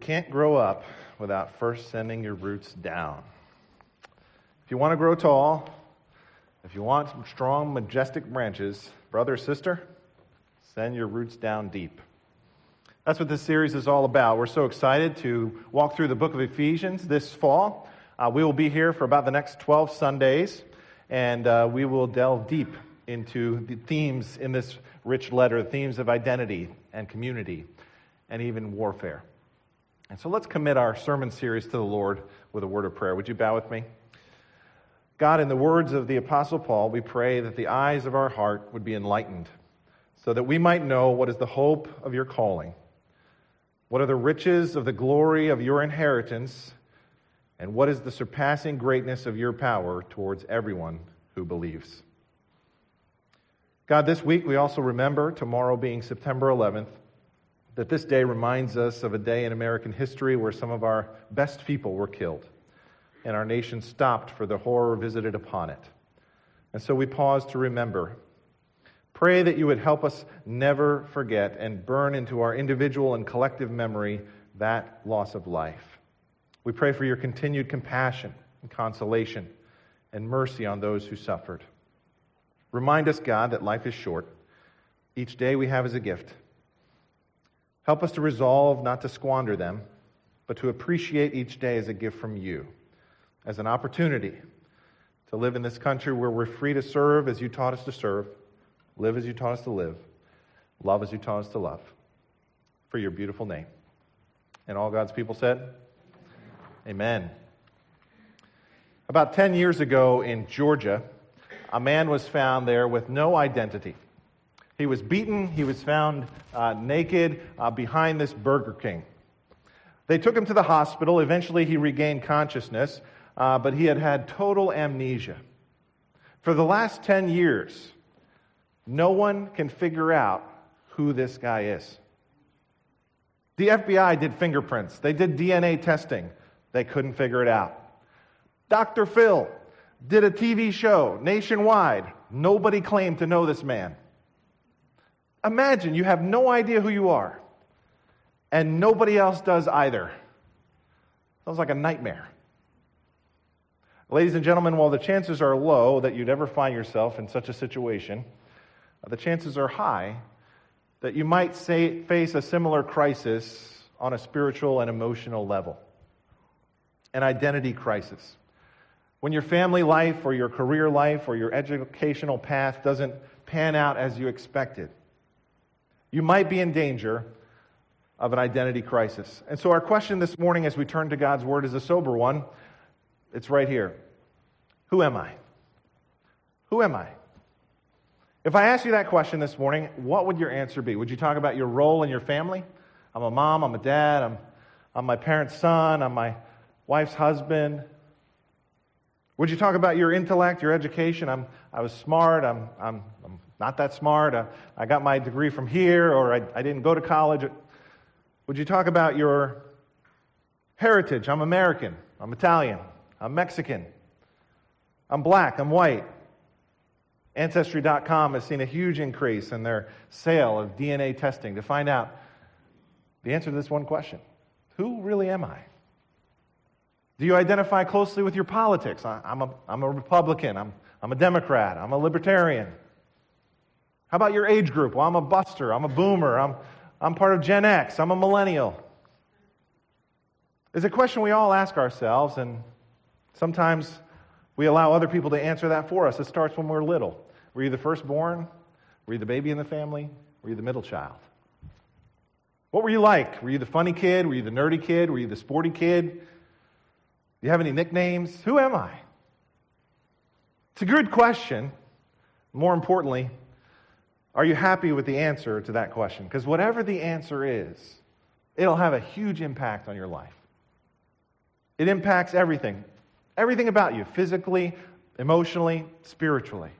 Can't grow up without first sending your roots down. If you want to grow tall, if you want some strong, majestic branches, brother sister, send your roots down deep. That's what this series is all about. We're so excited to walk through the book of Ephesians this fall. Uh, we will be here for about the next 12 Sundays, and uh, we will delve deep into the themes in this rich letter, themes of identity and community and even warfare. And so let's commit our sermon series to the Lord with a word of prayer. Would you bow with me? God, in the words of the Apostle Paul, we pray that the eyes of our heart would be enlightened so that we might know what is the hope of your calling, what are the riches of the glory of your inheritance, and what is the surpassing greatness of your power towards everyone who believes. God, this week we also remember, tomorrow being September 11th, that this day reminds us of a day in American history where some of our best people were killed and our nation stopped for the horror visited upon it. And so we pause to remember. Pray that you would help us never forget and burn into our individual and collective memory that loss of life. We pray for your continued compassion and consolation and mercy on those who suffered. Remind us, God, that life is short. Each day we have is a gift. Help us to resolve not to squander them, but to appreciate each day as a gift from you, as an opportunity to live in this country where we're free to serve as you taught us to serve, live as you taught us to live, love as you taught us to love, for your beautiful name. And all God's people said, Amen. About 10 years ago in Georgia, a man was found there with no identity. He was beaten. He was found uh, naked uh, behind this Burger King. They took him to the hospital. Eventually, he regained consciousness, uh, but he had had total amnesia. For the last 10 years, no one can figure out who this guy is. The FBI did fingerprints, they did DNA testing. They couldn't figure it out. Dr. Phil did a TV show nationwide. Nobody claimed to know this man. Imagine you have no idea who you are, and nobody else does either. Sounds like a nightmare. Ladies and gentlemen, while the chances are low that you'd ever find yourself in such a situation, uh, the chances are high that you might say, face a similar crisis on a spiritual and emotional level an identity crisis. When your family life or your career life or your educational path doesn't pan out as you expected, you might be in danger of an identity crisis. And so, our question this morning as we turn to God's Word is a sober one. It's right here Who am I? Who am I? If I ask you that question this morning, what would your answer be? Would you talk about your role in your family? I'm a mom, I'm a dad, I'm, I'm my parents' son, I'm my wife's husband. Would you talk about your intellect, your education? I'm, I was smart, I'm, I'm, I'm not that smart. Uh, I got my degree from here, or I, I didn't go to college. Would you talk about your heritage? I'm American. I'm Italian. I'm Mexican. I'm black. I'm white. Ancestry.com has seen a huge increase in their sale of DNA testing to find out the answer to this one question Who really am I? Do you identify closely with your politics? I'm a, I'm a Republican. I'm, I'm a Democrat. I'm a Libertarian. How about your age group? Well, I'm a buster, I'm a boomer, I'm, I'm part of Gen X, I'm a millennial. It's a question we all ask ourselves, and sometimes we allow other people to answer that for us. It starts when we're little. Were you the firstborn? Were you the baby in the family? Were you the middle child? What were you like? Were you the funny kid? Were you the nerdy kid? Were you the sporty kid? Do you have any nicknames? Who am I? It's a good question. More importantly, are you happy with the answer to that question? Because whatever the answer is, it'll have a huge impact on your life. It impacts everything, everything about you, physically, emotionally, spiritually.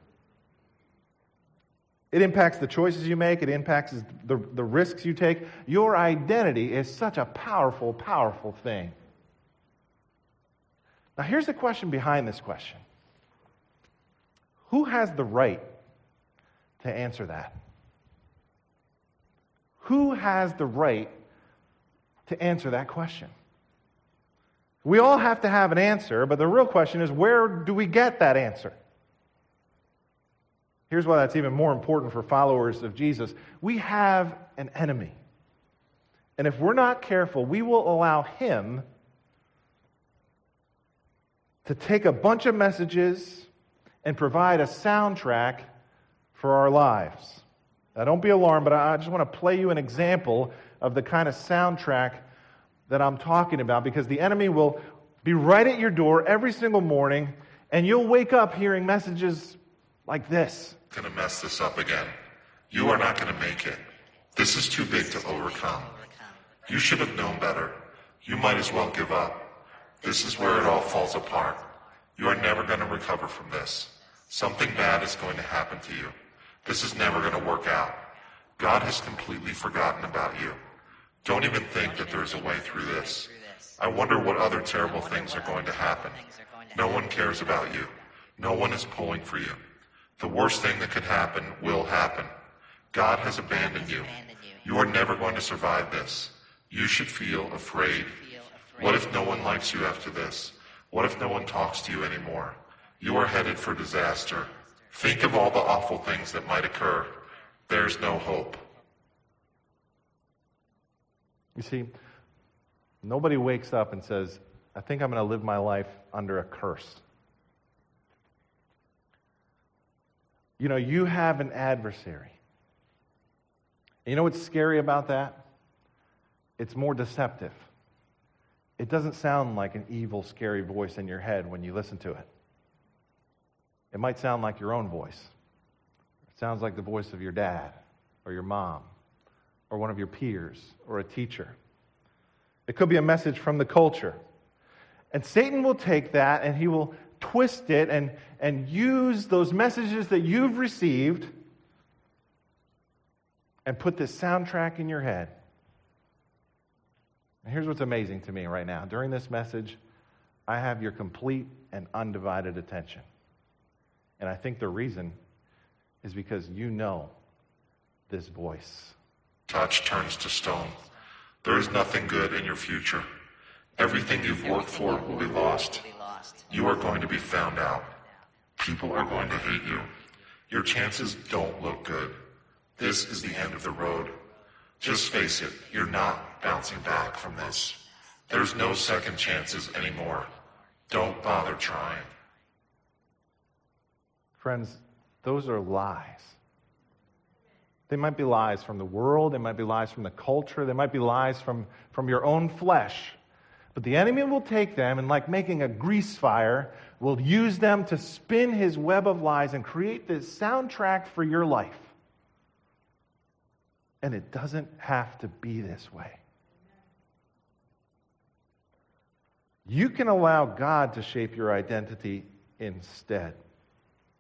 It impacts the choices you make, it impacts the, the risks you take. Your identity is such a powerful, powerful thing. Now, here's the question behind this question Who has the right to answer that. Who has the right to answer that question. We all have to have an answer, but the real question is where do we get that answer? Here's why that's even more important for followers of Jesus. We have an enemy. And if we're not careful, we will allow him to take a bunch of messages and provide a soundtrack for our lives. Now, don't be alarmed, but I just want to play you an example of the kind of soundtrack that I'm talking about because the enemy will be right at your door every single morning, and you'll wake up hearing messages like this. Going to mess this up again. You are not going to make it. This is too big to overcome. You should have known better. You might as well give up. This is where it all falls apart. You are never going to recover from this. Something bad is going to happen to you. This is never going to work out. God has completely forgotten about you. Don't even think that there is a way through this. I wonder what other terrible things are going to happen. No one cares about you. No one is pulling for you. The worst thing that could happen will happen. God has abandoned you. You are never going to survive this. You should feel afraid. What if no one likes you after this? What if no one talks to you anymore? You are headed for disaster. Think of all the awful things that might occur. There's no hope. You see, nobody wakes up and says, I think I'm going to live my life under a curse. You know, you have an adversary. And you know what's scary about that? It's more deceptive. It doesn't sound like an evil, scary voice in your head when you listen to it. It might sound like your own voice. It sounds like the voice of your dad or your mom or one of your peers or a teacher. It could be a message from the culture. And Satan will take that and he will twist it and, and use those messages that you've received and put this soundtrack in your head. Here's what's amazing to me right now. During this message, I have your complete and undivided attention. And I think the reason is because you know this voice touch turns to stone. There is nothing good in your future. Everything you've worked for will be lost. You are going to be found out. People are going to hate you. Your chances don't look good. This is the end of the road. Just face it, you're not bouncing back from this. There's no second chances anymore. Don't bother trying. Friends, those are lies. They might be lies from the world, they might be lies from the culture, they might be lies from, from your own flesh. But the enemy will take them and, like making a grease fire, will use them to spin his web of lies and create this soundtrack for your life. And it doesn't have to be this way. You can allow God to shape your identity instead.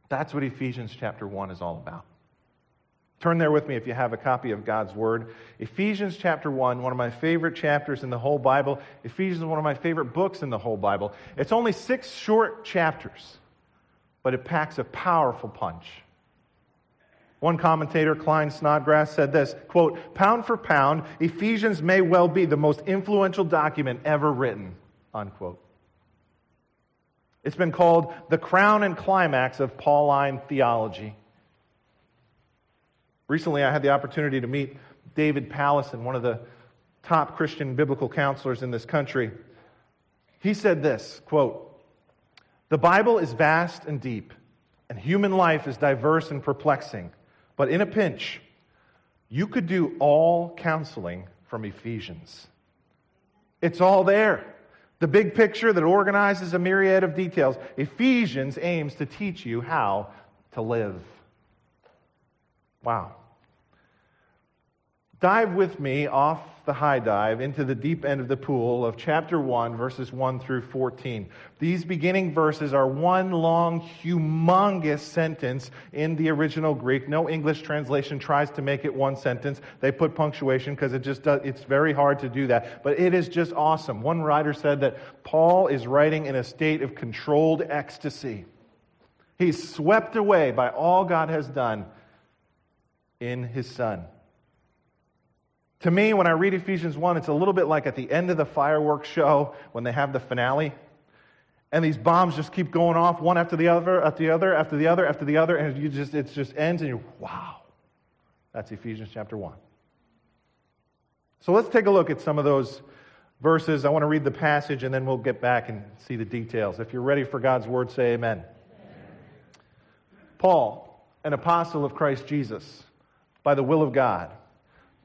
That's what Ephesians chapter 1 is all about. Turn there with me if you have a copy of God's Word. Ephesians chapter 1, one of my favorite chapters in the whole Bible. Ephesians is one of my favorite books in the whole Bible. It's only six short chapters, but it packs a powerful punch. One commentator, Klyne Snodgrass, said this quote, pound for pound, Ephesians may well be the most influential document ever written, unquote. It's been called the crown and climax of Pauline theology. Recently, I had the opportunity to meet David Powlison, one of the top Christian biblical counselors in this country. He said this quote, The Bible is vast and deep, and human life is diverse and perplexing. But in a pinch, you could do all counseling from Ephesians. It's all there. The big picture that organizes a myriad of details. Ephesians aims to teach you how to live. Wow. Dive with me off the high dive into the deep end of the pool of chapter 1, verses 1 through 14. These beginning verses are one long, humongous sentence in the original Greek. No English translation tries to make it one sentence. They put punctuation because it just does, it's very hard to do that. But it is just awesome. One writer said that Paul is writing in a state of controlled ecstasy. He's swept away by all God has done in his Son. To me, when I read Ephesians 1, it's a little bit like at the end of the fireworks show when they have the finale. And these bombs just keep going off one after the other, after the other, after the other, after the other, and you just it just ends and you wow. That's Ephesians chapter 1. So let's take a look at some of those verses. I want to read the passage and then we'll get back and see the details. If you're ready for God's word, say amen. amen. Paul, an apostle of Christ Jesus, by the will of God,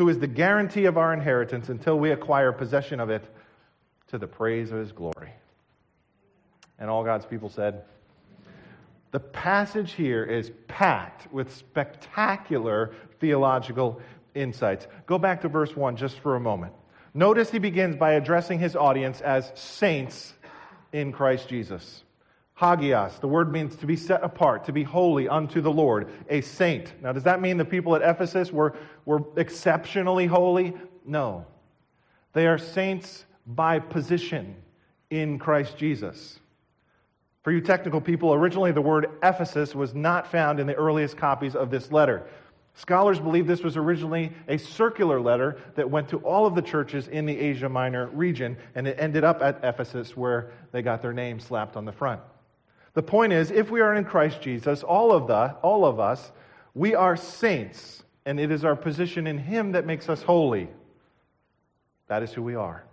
who is the guarantee of our inheritance until we acquire possession of it to the praise of his glory. And all God's people said, the passage here is packed with spectacular theological insights. Go back to verse 1 just for a moment. Notice he begins by addressing his audience as saints in Christ Jesus. Hagios, the word means to be set apart, to be holy unto the Lord, a saint. Now, does that mean the people at Ephesus were, were exceptionally holy? No. They are saints by position in Christ Jesus. For you technical people, originally the word Ephesus was not found in the earliest copies of this letter. Scholars believe this was originally a circular letter that went to all of the churches in the Asia Minor region, and it ended up at Ephesus where they got their name slapped on the front. The point is, if we are in Christ Jesus, all of, the, all of us, we are saints, and it is our position in Him that makes us holy. That is who we are.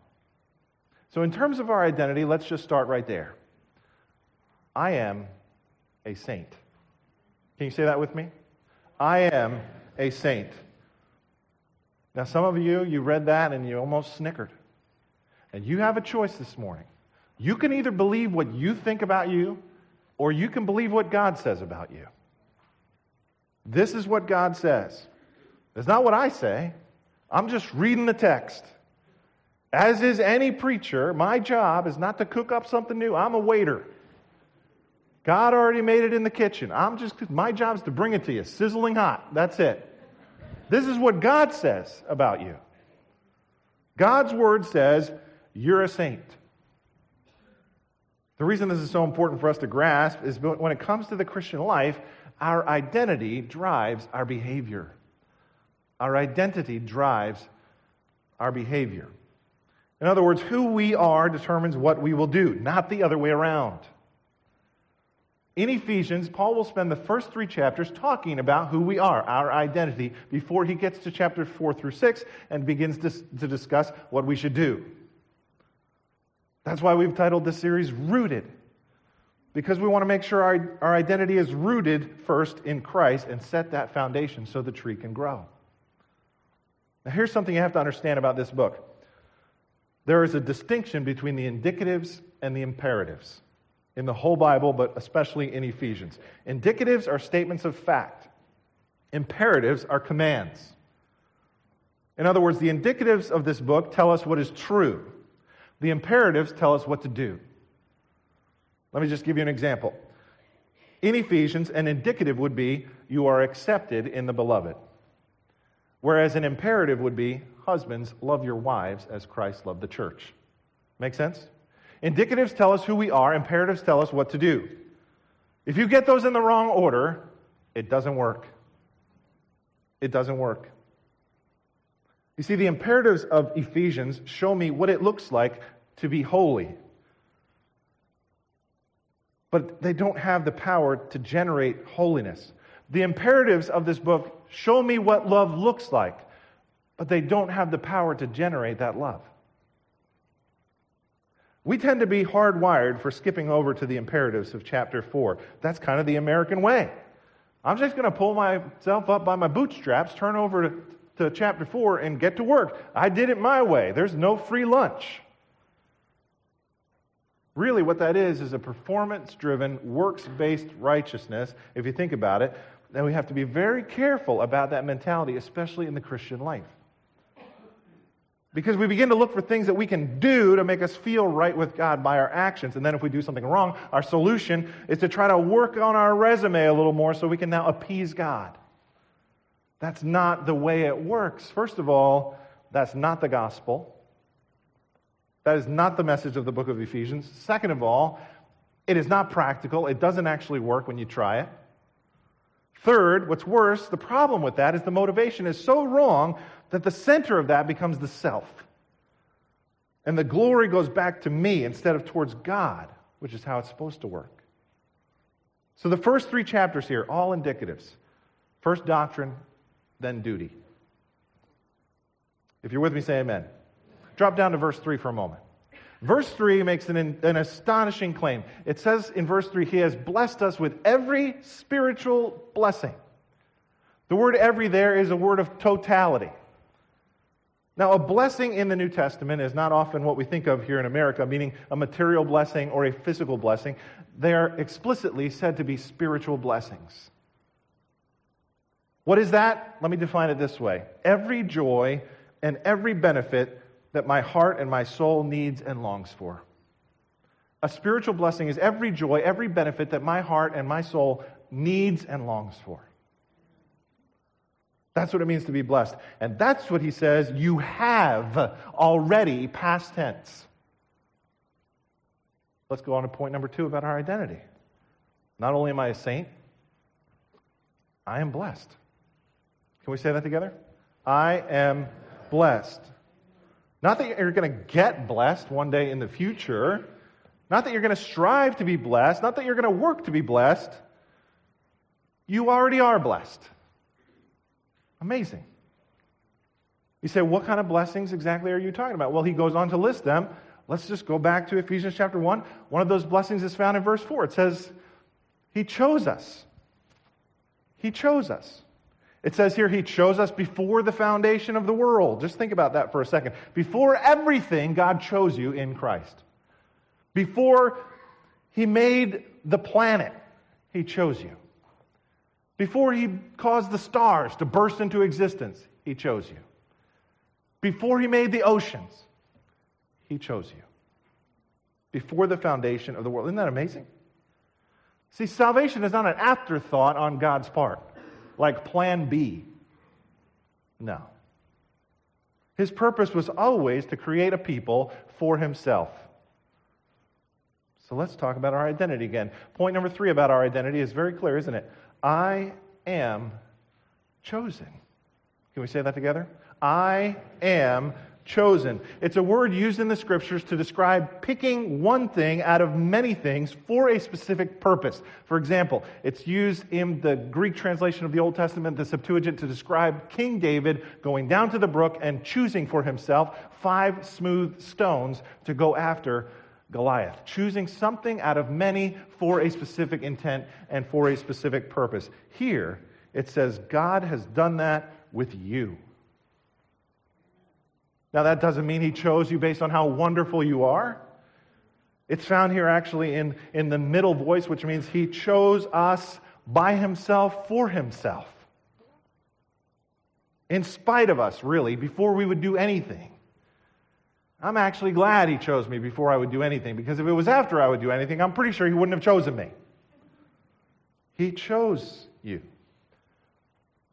So, in terms of our identity, let's just start right there. I am a saint. Can you say that with me? I am a saint. Now, some of you, you read that and you almost snickered. And you have a choice this morning. You can either believe what you think about you, or you can believe what God says about you. This is what God says. It's not what I say. I'm just reading the text. As is any preacher, my job is not to cook up something new. I'm a waiter. God already made it in the kitchen. I'm just, my job is to bring it to you, sizzling hot. That's it. This is what God says about you. God's word says, you're a saint. The reason this is so important for us to grasp is when it comes to the Christian life, our identity drives our behavior. Our identity drives our behavior. In other words, who we are determines what we will do, not the other way around. In Ephesians, Paul will spend the first three chapters talking about who we are, our identity, before he gets to chapter 4 through 6 and begins to, to discuss what we should do. That's why we've titled this series Rooted, because we want to make sure our, our identity is rooted first in Christ and set that foundation so the tree can grow. Now, here's something you have to understand about this book there is a distinction between the indicatives and the imperatives in the whole Bible, but especially in Ephesians. Indicatives are statements of fact, imperatives are commands. In other words, the indicatives of this book tell us what is true, the imperatives tell us what to do. Let me just give you an example. In Ephesians, an indicative would be, You are accepted in the beloved. Whereas an imperative would be, Husbands, love your wives as Christ loved the church. Make sense? Indicatives tell us who we are, imperatives tell us what to do. If you get those in the wrong order, it doesn't work. It doesn't work. You see, the imperatives of Ephesians show me what it looks like to be holy. But they don't have the power to generate holiness. The imperatives of this book show me what love looks like, but they don't have the power to generate that love. We tend to be hardwired for skipping over to the imperatives of chapter 4. That's kind of the American way. I'm just going to pull myself up by my bootstraps, turn over to, chapter 4, and get to work. I did it my way. There's no free lunch. Really, what that is, is a performance driven, works based righteousness, if you think about it. Then we have to be very careful about that mentality, especially in the Christian life. Because we begin to look for things that we can do to make us feel right with God by our actions. And then if we do something wrong, our solution is to try to work on our resume a little more so we can now appease God. That's not the way it works. First of all, that's not the gospel. That is not the message of the book of Ephesians. Second of all, it is not practical. It doesn't actually work when you try it. Third, what's worse, the problem with that is the motivation is so wrong that the center of that becomes the self. And the glory goes back to me instead of towards God, which is how it's supposed to work. So the first three chapters here, all indicatives. First doctrine, then duty. If you're with me, say amen. Drop down to verse 3 for a moment. Verse 3 makes an, an, astonishing claim. It says in verse 3, He has blessed us with every spiritual blessing. The word every there is a word of totality. Now, a blessing in the New Testament is not often what we think of here in America, meaning a material blessing or a physical blessing. They are explicitly said to be spiritual blessings. What is that? Let me define it this way every joy and every benefit that my heart and my soul needs and longs for. A spiritual blessing is every joy, every benefit that my heart and my soul needs and longs for. That's what it means to be blessed. And that's what he says you have already, past tense. Let's go on to point number two about our identity. Not only am I a saint, I am blessed. Can we say that together? I am blessed. Not that you're going to get blessed one day in the future. Not that you're going to strive to be blessed. Not that you're going to work to be blessed. You already are blessed. Amazing. You say, what kind of blessings exactly are you talking about? Well, he goes on to list them. Let's just go back to Ephesians chapter 1. One of those blessings is found in verse 4. It says, He chose us. He chose us. It says here, He chose us before the foundation of the world. Just think about that for a second. Before everything, God chose you in Christ. Before He made the planet, He chose you. Before he caused the stars to burst into existence, he chose you. Before he made the oceans, he chose you. Before the foundation of the world. Isn't that amazing? See, salvation is not an afterthought on God's part, like plan B. No. His purpose was always to create a people for himself. So let's talk about our identity again. Point number three about our identity is very clear, isn't it? I am chosen. Can we say that together? I am chosen. It's a word used in the scriptures to describe picking one thing out of many things for a specific purpose. For example, it's used in the Greek translation of the Old Testament, the Septuagint, to describe King David going down to the brook and choosing for himself five smooth stones to go after Goliath, choosing something out of many for a specific intent and for a specific purpose. Here, it says God has done that with you. Now, that doesn't mean He chose you based on how wonderful you are. It's found here actually in, in the middle voice, which means He chose us by Himself for Himself. In spite of us, really, before we would do anything. I'm actually glad he chose me before I would do anything, because if it was after I would do anything, I'm pretty sure he wouldn't have chosen me. He chose you.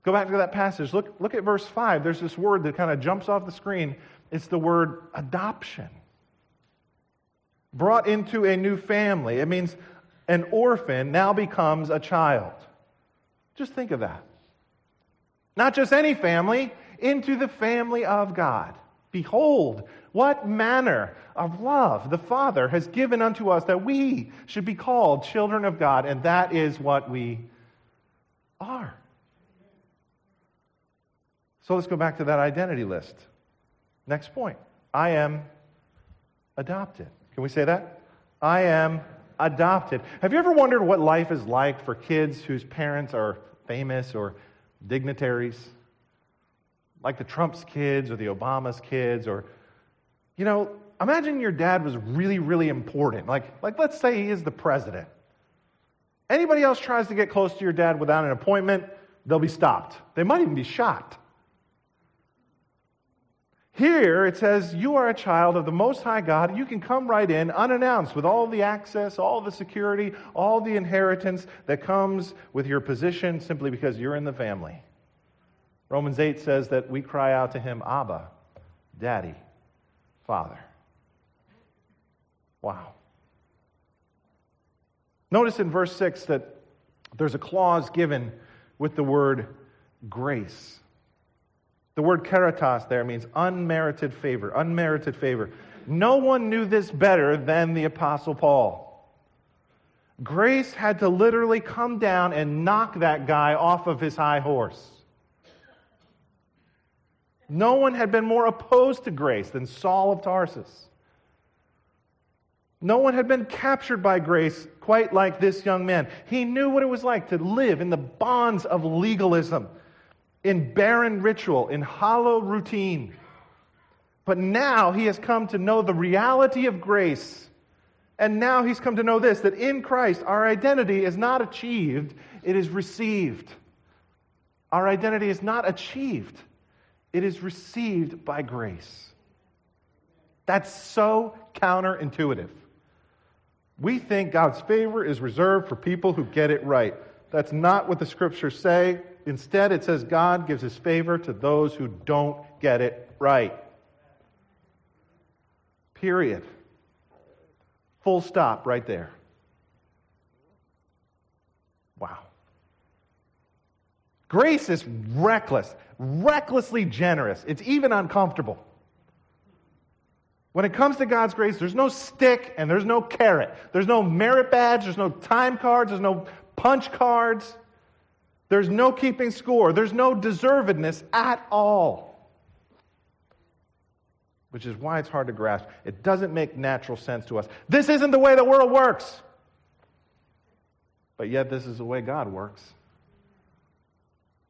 Go back to that passage. Look, look at verse 5. There's this word that kind of jumps off the screen. It's the word adoption. brought into a new family. It means an orphan now becomes a child. Just think of that. Not just any family, into the family of God. Behold, what manner of love the Father has given unto us that we should be called children of God, and that is what we are. So let's go back to that identity list. Next point I am adopted. Can we say that? I am adopted. Have you ever wondered what life is like for kids whose parents are famous or dignitaries? Like the Trump's kids or the Obama's kids, or, you know, imagine your dad was really, really important. Like, like let's say he is the president. Anybody else tries to get close to your dad without an appointment, they'll be stopped. They might even be shot. Here it says, You are a child of the Most High God. You can come right in unannounced with all the access, all the security, all the inheritance that comes with your position simply because you're in the family. Romans 8 says that we cry out to him, Abba, Daddy, Father. Wow. Notice in verse 6 that there's a clause given with the word grace. The word charitos there means unmerited favor, unmerited favor. No one knew this better than the Apostle Paul. Grace had to literally come down and knock that guy off of his high horse. No one had been more opposed to grace than Saul of Tarsus. No one had been captured by grace quite like this young man. He knew what it was like to live in the bonds of legalism in barren ritual, in hollow routine. But now he has come to know the reality of grace. And now he's come to know this that in Christ, our identity is not achieved, it is received. Our identity is not achieved, it is received by grace. That's so counterintuitive. We think God's favor is reserved for people who get it right. That's not what the scriptures say. Instead, it says God gives his favor to those who don't get it right. Period. Full stop right there. Wow. Grace is reckless, recklessly generous. It's even uncomfortable. When it comes to God's grace, there's no stick and there's no carrot. There's no merit badge, there's no time cards, there's no punch cards. There's no keeping score. There's no deservedness at all. Which is why it's hard to grasp. It doesn't make natural sense to us. This isn't the way the world works. But yet, this is the way God works.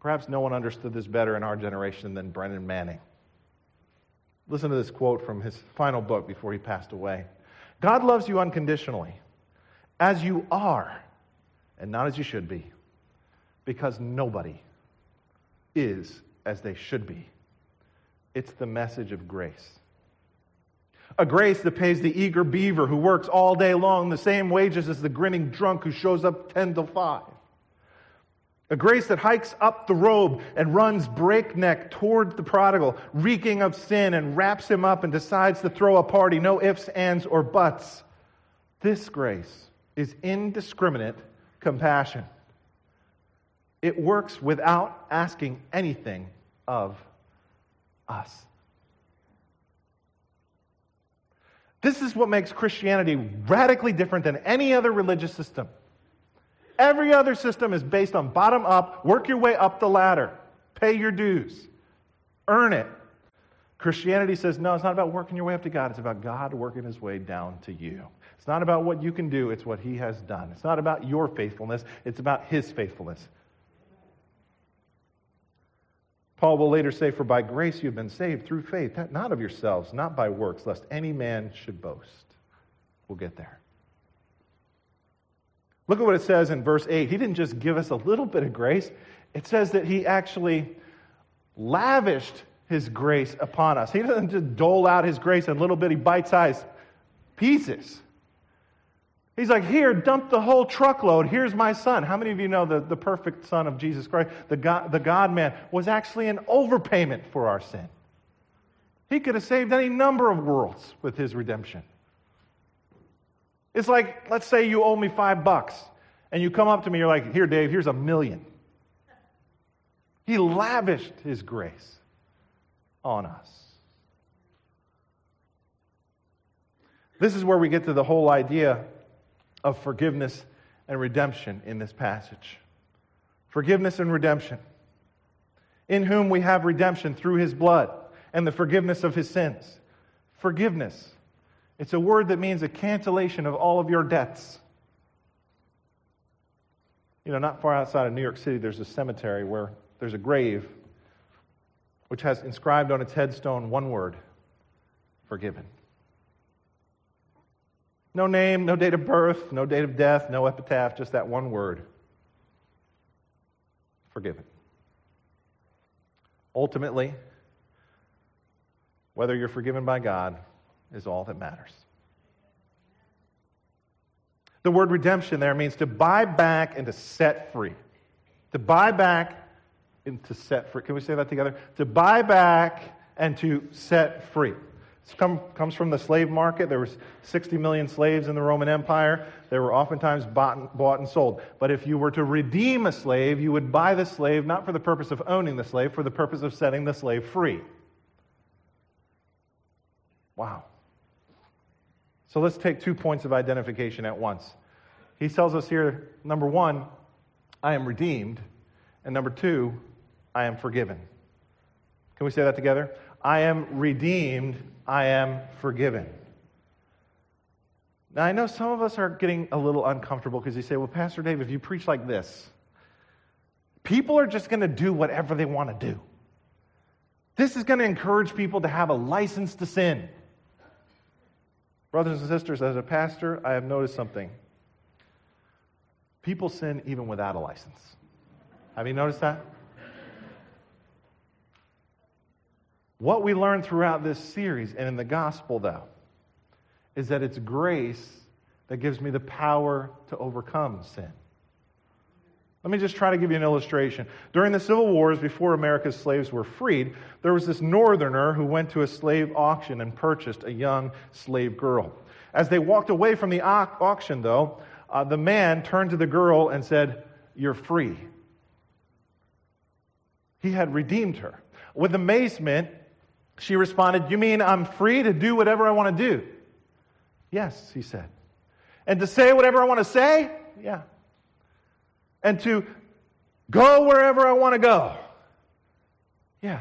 Perhaps no one understood this better in our generation than Brennan Manning. Listen to this quote from his final book before he passed away God loves you unconditionally, as you are, and not as you should be because nobody is as they should be. It's the message of grace. A grace that pays the eager beaver who works all day long the same wages as the grinning drunk who shows up 10 to 5. A grace that hikes up the robe and runs breakneck toward the prodigal, reeking of sin, and wraps him up and decides to throw a party, no ifs, ands, or buts. This grace is indiscriminate compassion. It works without asking anything of us. This is what makes Christianity radically different than any other religious system. Every other system is based on bottom up, work your way up the ladder, pay your dues, earn it. Christianity says, no, it's not about working your way up to God, it's about God working his way down to you. It's not about what you can do, it's what he has done. It's not about your faithfulness, it's about his faithfulness. Paul will later say, For by grace you have been saved through faith, not of yourselves, not by works, lest any man should boast. We'll get there. Look at what it says in verse 8. He didn't just give us a little bit of grace, it says that he actually lavished his grace upon us. He doesn't just dole out his grace in little bitty bite sized pieces. He's like, Here, dump the whole truckload. Here's my son. How many of you know the, the perfect son of Jesus Christ, the God, the God man, was actually an overpayment for our sin? He could have saved any number of worlds with his redemption. It's like, let's say you owe me five bucks, and you come up to me, you're like, here, Dave, here's a million. He lavished his grace on us. This is where we get to the whole idea of forgiveness and redemption in this passage. Forgiveness and redemption. In whom we have redemption through his blood and the forgiveness of his sins. Forgiveness. It's a word that means a cancellation of all of your debts. You know, not far outside of New York City, there's a cemetery where there's a grave which has inscribed on its headstone one word forgiven. No name, no date of birth, no date of death, no epitaph, just that one word forgiven. Ultimately, whether you're forgiven by God is all that matters. The word redemption there means to buy back and to set free. To buy back and to set free. Can we say that together? To buy back and to set free. Come, comes from the slave market. There were 60 million slaves in the Roman Empire. They were oftentimes bought and, bought and sold. But if you were to redeem a slave, you would buy the slave not for the purpose of owning the slave, for the purpose of setting the slave free. Wow. So let's take two points of identification at once. He tells us here number one, I am redeemed. And number two, I am forgiven. Can we say that together? I am redeemed. I am forgiven. Now, I know some of us are getting a little uncomfortable because you say, well, Pastor Dave, if you preach like this, people are just going to do whatever they want to do. This is going to encourage people to have a license to sin. Brothers and sisters, as a pastor, I have noticed something. People sin even without a license. Have you noticed that? What we learn throughout this series and in the gospel, though, is that it's grace that gives me the power to overcome sin. Let me just try to give you an illustration. During the Civil Wars, before America's slaves were freed, there was this northerner who went to a slave auction and purchased a young slave girl. As they walked away from the auction, though, uh, the man turned to the girl and said, You're free. He had redeemed her. With amazement, she responded, You mean I'm free to do whatever I want to do? Yes, he said. And to say whatever I want to say? Yeah. And to go wherever I want to go? Yeah.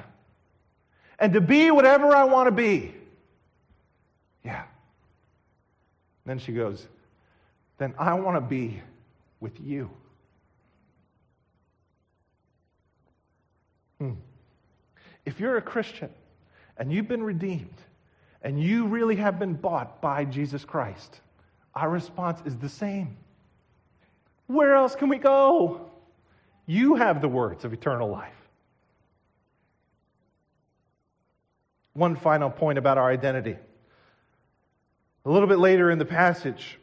And to be whatever I want to be? Yeah. Then she goes, Then I want to be with you. Hmm. If you're a Christian, and you've been redeemed and you really have been bought by Jesus Christ, our response is the same. Where else can we go? You have the words of eternal life. One final point about our identity. A little bit later in the passage,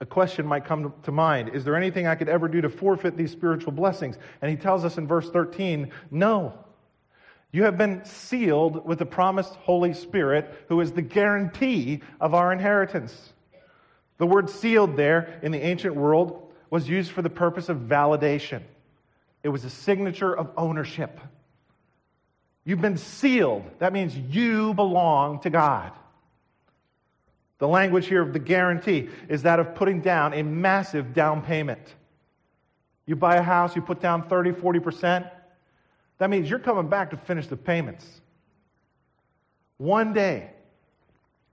a question might come to mind Is there anything I could ever do to forfeit these spiritual blessings? And he tells us in verse 13, No. You have been sealed with the promised Holy Spirit, who is the guarantee of our inheritance. The word sealed there in the ancient world was used for the purpose of validation, it was a signature of ownership. You've been sealed. That means you belong to God. The language here of the guarantee is that of putting down a massive down payment. You buy a house, you put down 30, 40%. That means you're coming back to finish the payments. One day,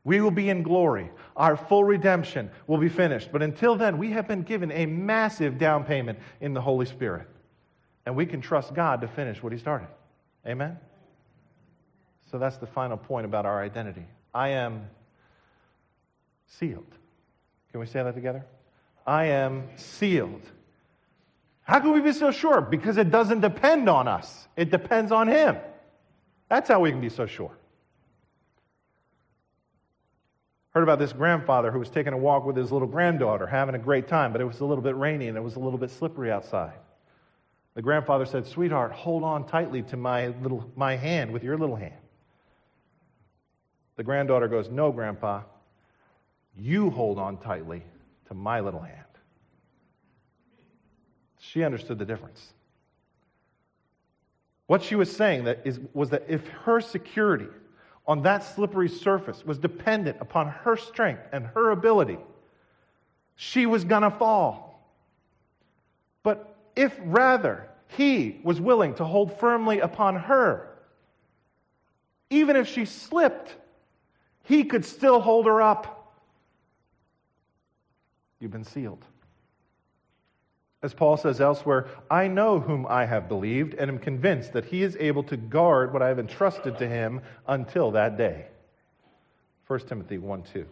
we will be in glory. Our full redemption will be finished. But until then, we have been given a massive down payment in the Holy Spirit. And we can trust God to finish what He started. Amen? So that's the final point about our identity. I am sealed. Can we say that together? I am sealed how can we be so sure? Because it doesn't depend on us, it depends on Him. That's how we can be so sure. Heard about this grandfather who was taking a walk with his little granddaughter, having a great time, but it was a little bit rainy and it was a little bit slippery outside. The grandfather said, Sweetheart, hold on tightly to my, little, my hand with your little hand. The granddaughter goes, No, Grandpa. You hold on tightly to my little hand. She understood the difference. What she was saying that is, was that if her security on that slippery surface was dependent upon her strength and her ability, she was going to fall. But if rather he was willing to hold firmly upon her, even if she slipped, he could still hold her up. You've been sealed. As Paul says elsewhere, I know whom I have believed and am convinced that he is able to guard what I have entrusted to him until that day. 1 Timothy 1 2.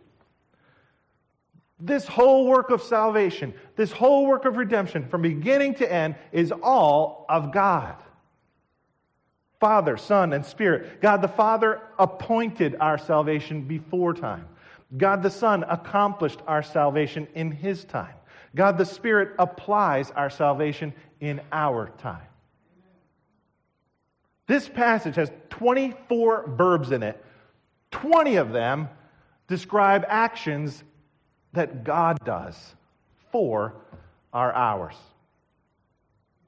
This whole work of salvation, this whole work of redemption, from beginning to end, is all of God. Father, Son, and Spirit. God the Father appointed our salvation before time. God the Son accomplished our salvation in His time. God the Spirit applies our salvation in our time. This passage has 24 verbs in it. 20 of them describe actions that God does for our hours.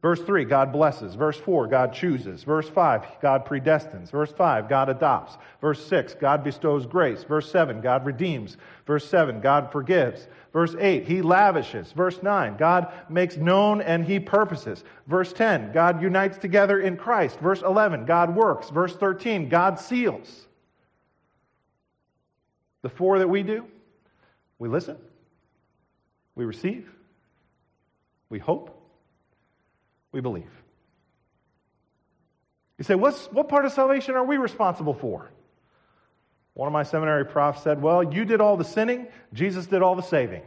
Verse 3, God blesses. Verse 4, God chooses. Verse 5, God predestines. Verse 5, God adopts. Verse 6, God bestows grace. Verse 7, God redeems. Verse 7, God forgives. Verse 8, He lavishes. Verse 9, God makes known and He purposes. Verse 10, God unites together in Christ. Verse 11, God works. Verse 13, God seals. The four that we do, we listen, we receive, we hope, we believe. You say, What's, what part of salvation are we responsible for? One of my seminary profs said, Well, you did all the sinning, Jesus did all the saving.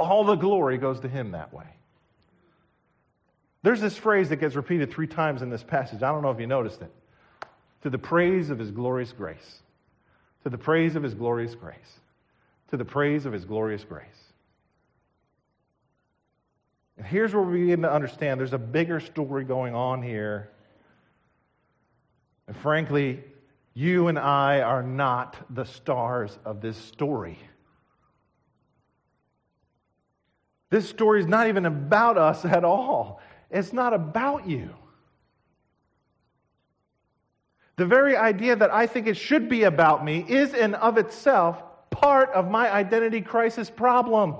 All the glory goes to him that way. There's this phrase that gets repeated three times in this passage. I don't know if you noticed it. To the praise of his glorious grace. To the praise of his glorious grace. To the praise of his glorious grace. And here's where we begin to understand there's a bigger story going on here. And frankly, you and I are not the stars of this story. This story is not even about us at all. It's not about you. The very idea that I think it should be about me is, in of itself, part of my identity crisis problem.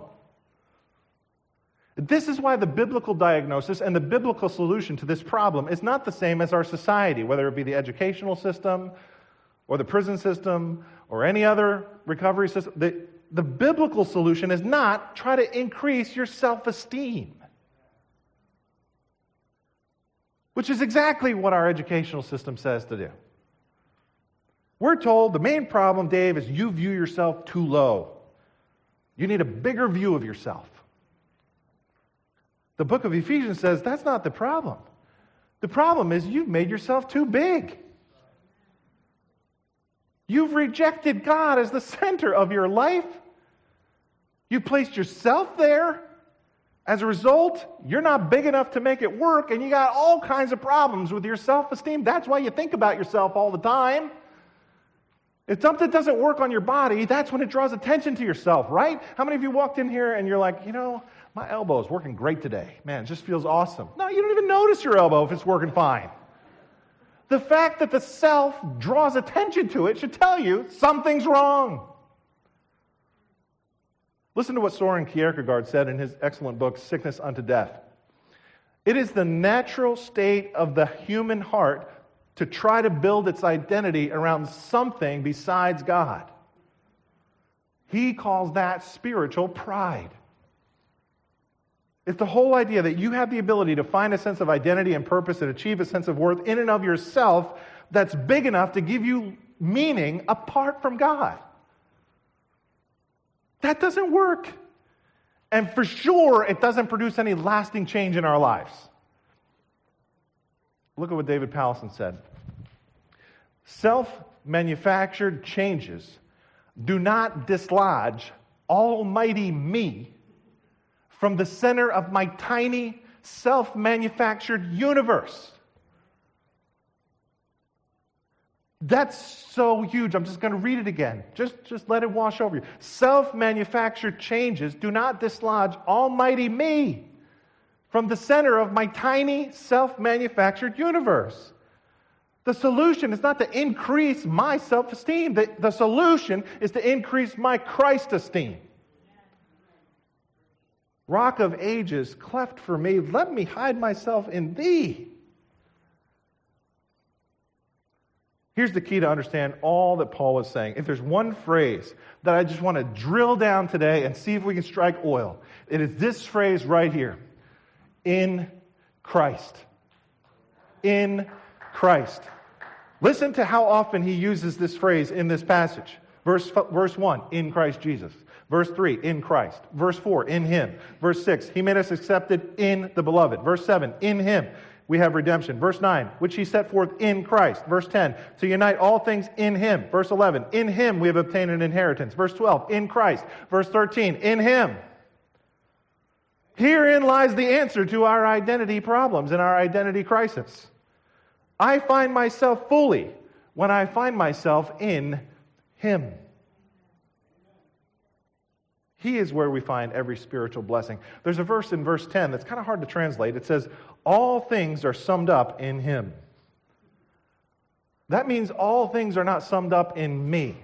This is why the biblical diagnosis and the biblical solution to this problem is not the same as our society, whether it be the educational system or the prison system or any other recovery system. The, the biblical solution is not try to increase your self esteem, which is exactly what our educational system says to do. We're told the main problem, Dave, is you view yourself too low. You need a bigger view of yourself. The book of Ephesians says that's not the problem. The problem is you've made yourself too big. You've rejected God as the center of your life. You placed yourself there. As a result, you're not big enough to make it work, and you got all kinds of problems with your self esteem. That's why you think about yourself all the time. If something doesn't work on your body, that's when it draws attention to yourself, right? How many of you walked in here and you're like, you know, my elbow is working great today. Man, it just feels awesome. No, you don't even notice your elbow if it's working fine. The fact that the self draws attention to it should tell you something's wrong. Listen to what Soren Kierkegaard said in his excellent book, Sickness Unto Death. It is the natural state of the human heart to try to build its identity around something besides God. He calls that spiritual pride. It's the whole idea that you have the ability to find a sense of identity and purpose and achieve a sense of worth in and of yourself that's big enough to give you meaning apart from God. That doesn't work. And for sure, it doesn't produce any lasting change in our lives. Look at what David Powlison said. Self manufactured changes do not dislodge Almighty me from the center of my tiny, self manufactured universe. That's so huge. I'm just going to read it again. Just, just let it wash over you. Self manufactured changes do not dislodge Almighty me from the center of my tiny self manufactured universe. The solution is not to increase my self esteem, the, the solution is to increase my Christ esteem. Rock of ages, cleft for me, let me hide myself in thee. Here's the key to understand all that Paul was saying. If there's one phrase that I just want to drill down today and see if we can strike oil, it is this phrase right here in Christ. In Christ. Listen to how often he uses this phrase in this passage. Verse, verse 1, in Christ Jesus. Verse 3, in Christ. Verse 4, in him. Verse 6, he made us accepted in the beloved. Verse 7, in him we have redemption. Verse 9, which he set forth in Christ. Verse 10, to unite all things in him. Verse 11, in him we have obtained an inheritance. Verse 12, in Christ. Verse 13, in him. Herein lies the answer to our identity problems and our identity crisis. I find myself fully when I find myself in him. He is where we find every spiritual blessing. There's a verse in verse 10 that's kind of hard to translate. It says, All things are summed up in Him. That means all things are not summed up in me.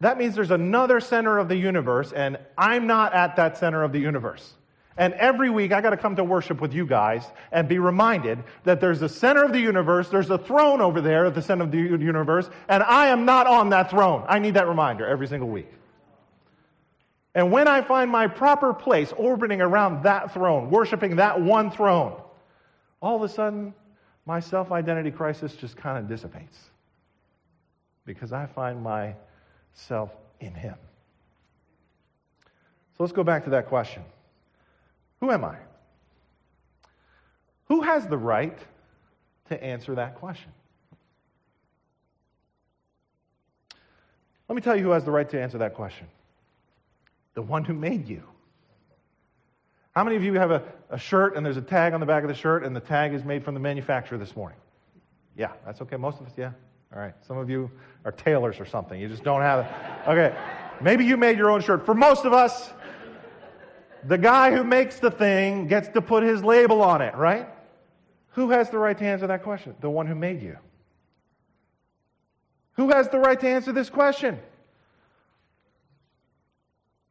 That means there's another center of the universe, and I'm not at that center of the universe. And every week I got to come to worship with you guys and be reminded that there's a center of the universe, there's a throne over there at the center of the universe, and I am not on that throne. I need that reminder every single week. And when I find my proper place orbiting around that throne, worshiping that one throne, all of a sudden, my self identity crisis just kind of dissipates because I find myself in Him. So let's go back to that question Who am I? Who has the right to answer that question? Let me tell you who has the right to answer that question the one who made you. How many of you have a, a shirt and there's a tag on the back of the shirt and the tag is made from the manufacturer this morning? Yeah, that's okay. Most of us, yeah. All right. Some of you are tailors or something. You just don't have it. Okay. Maybe you made your own shirt. For most of us, the guy who makes the thing gets to put his label on it, right? Who has the right to answer that question? The one who made you. Who has the right to answer this question?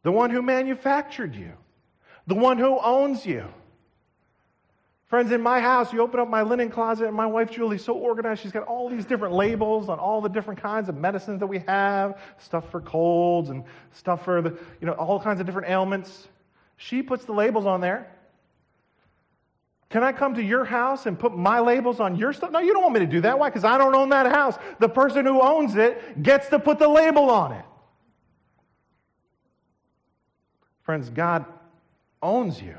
The one who manufactured you, the one who owns you. Friends, in my house, you open up my linen closet, and my wife Julie's so organized. She's got all these different labels on all the different kinds of medicines that we have stuff for colds and stuff for the, you know, all kinds of different ailments. She puts the labels on there. Can I come to your house and put my labels on your stuff? No, you don't want me to do that. Why? Because I don't own that house. The person who owns it gets to put the label on it. Friends, God owns you.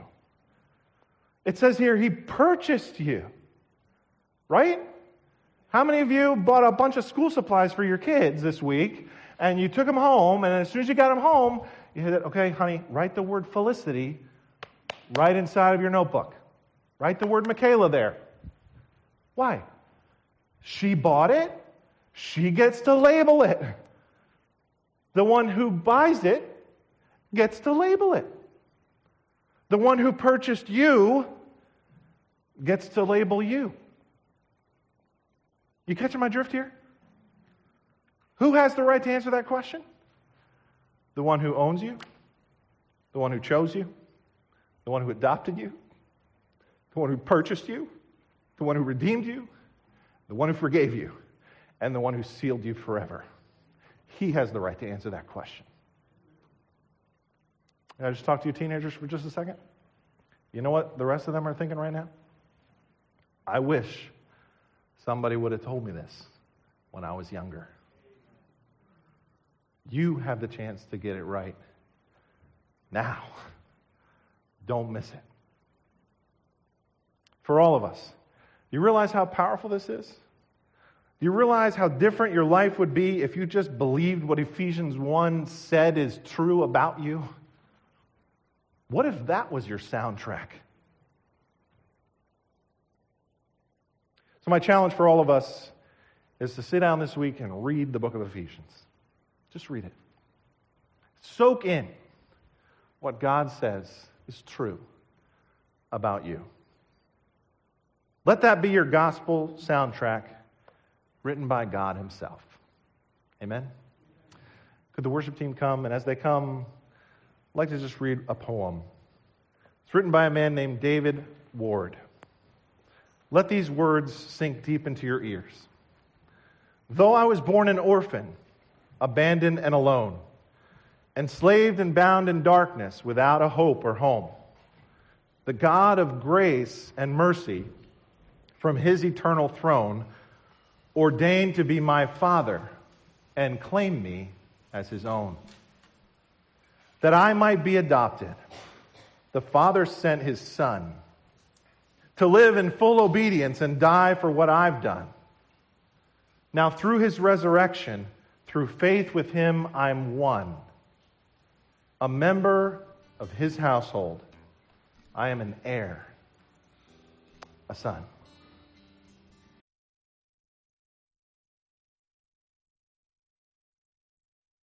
It says here, He purchased you. Right? How many of you bought a bunch of school supplies for your kids this week and you took them home, and as soon as you got them home, you it, okay, honey, write the word felicity right inside of your notebook. Write the word Michaela there. Why? She bought it, she gets to label it. The one who buys it gets to label it. The one who purchased you gets to label you. You catching my drift here? Who has the right to answer that question? The one who owns you, the one who chose you, the one who adopted you, the one who purchased you, the one who redeemed you, the one who forgave you, and the one who sealed you forever. He has the right to answer that question. Can I just talk to you teenagers for just a second? You know what the rest of them are thinking right now? I wish somebody would have told me this when I was younger. You have the chance to get it right now. Don't miss it. For all of us, you realize how powerful this is? Do you realize how different your life would be if you just believed what Ephesians 1 said is true about you? What if that was your soundtrack? So, my challenge for all of us is to sit down this week and read the book of Ephesians. Just read it. Soak in what God says is true about you. Let that be your gospel soundtrack written by God Himself. Amen? Could the worship team come? And as they come, I'd like to just read a poem. It's written by a man named David Ward. Let these words sink deep into your ears. Though I was born an orphan, abandoned and alone, enslaved and bound in darkness without a hope or home, the God of grace and mercy from his eternal throne ordained to be my father and claim me as his own. That I might be adopted, the father sent his son to live in full obedience and die for what I've done. Now, through his resurrection, through faith with him, I'm one. A member of his household. I am an heir, a son.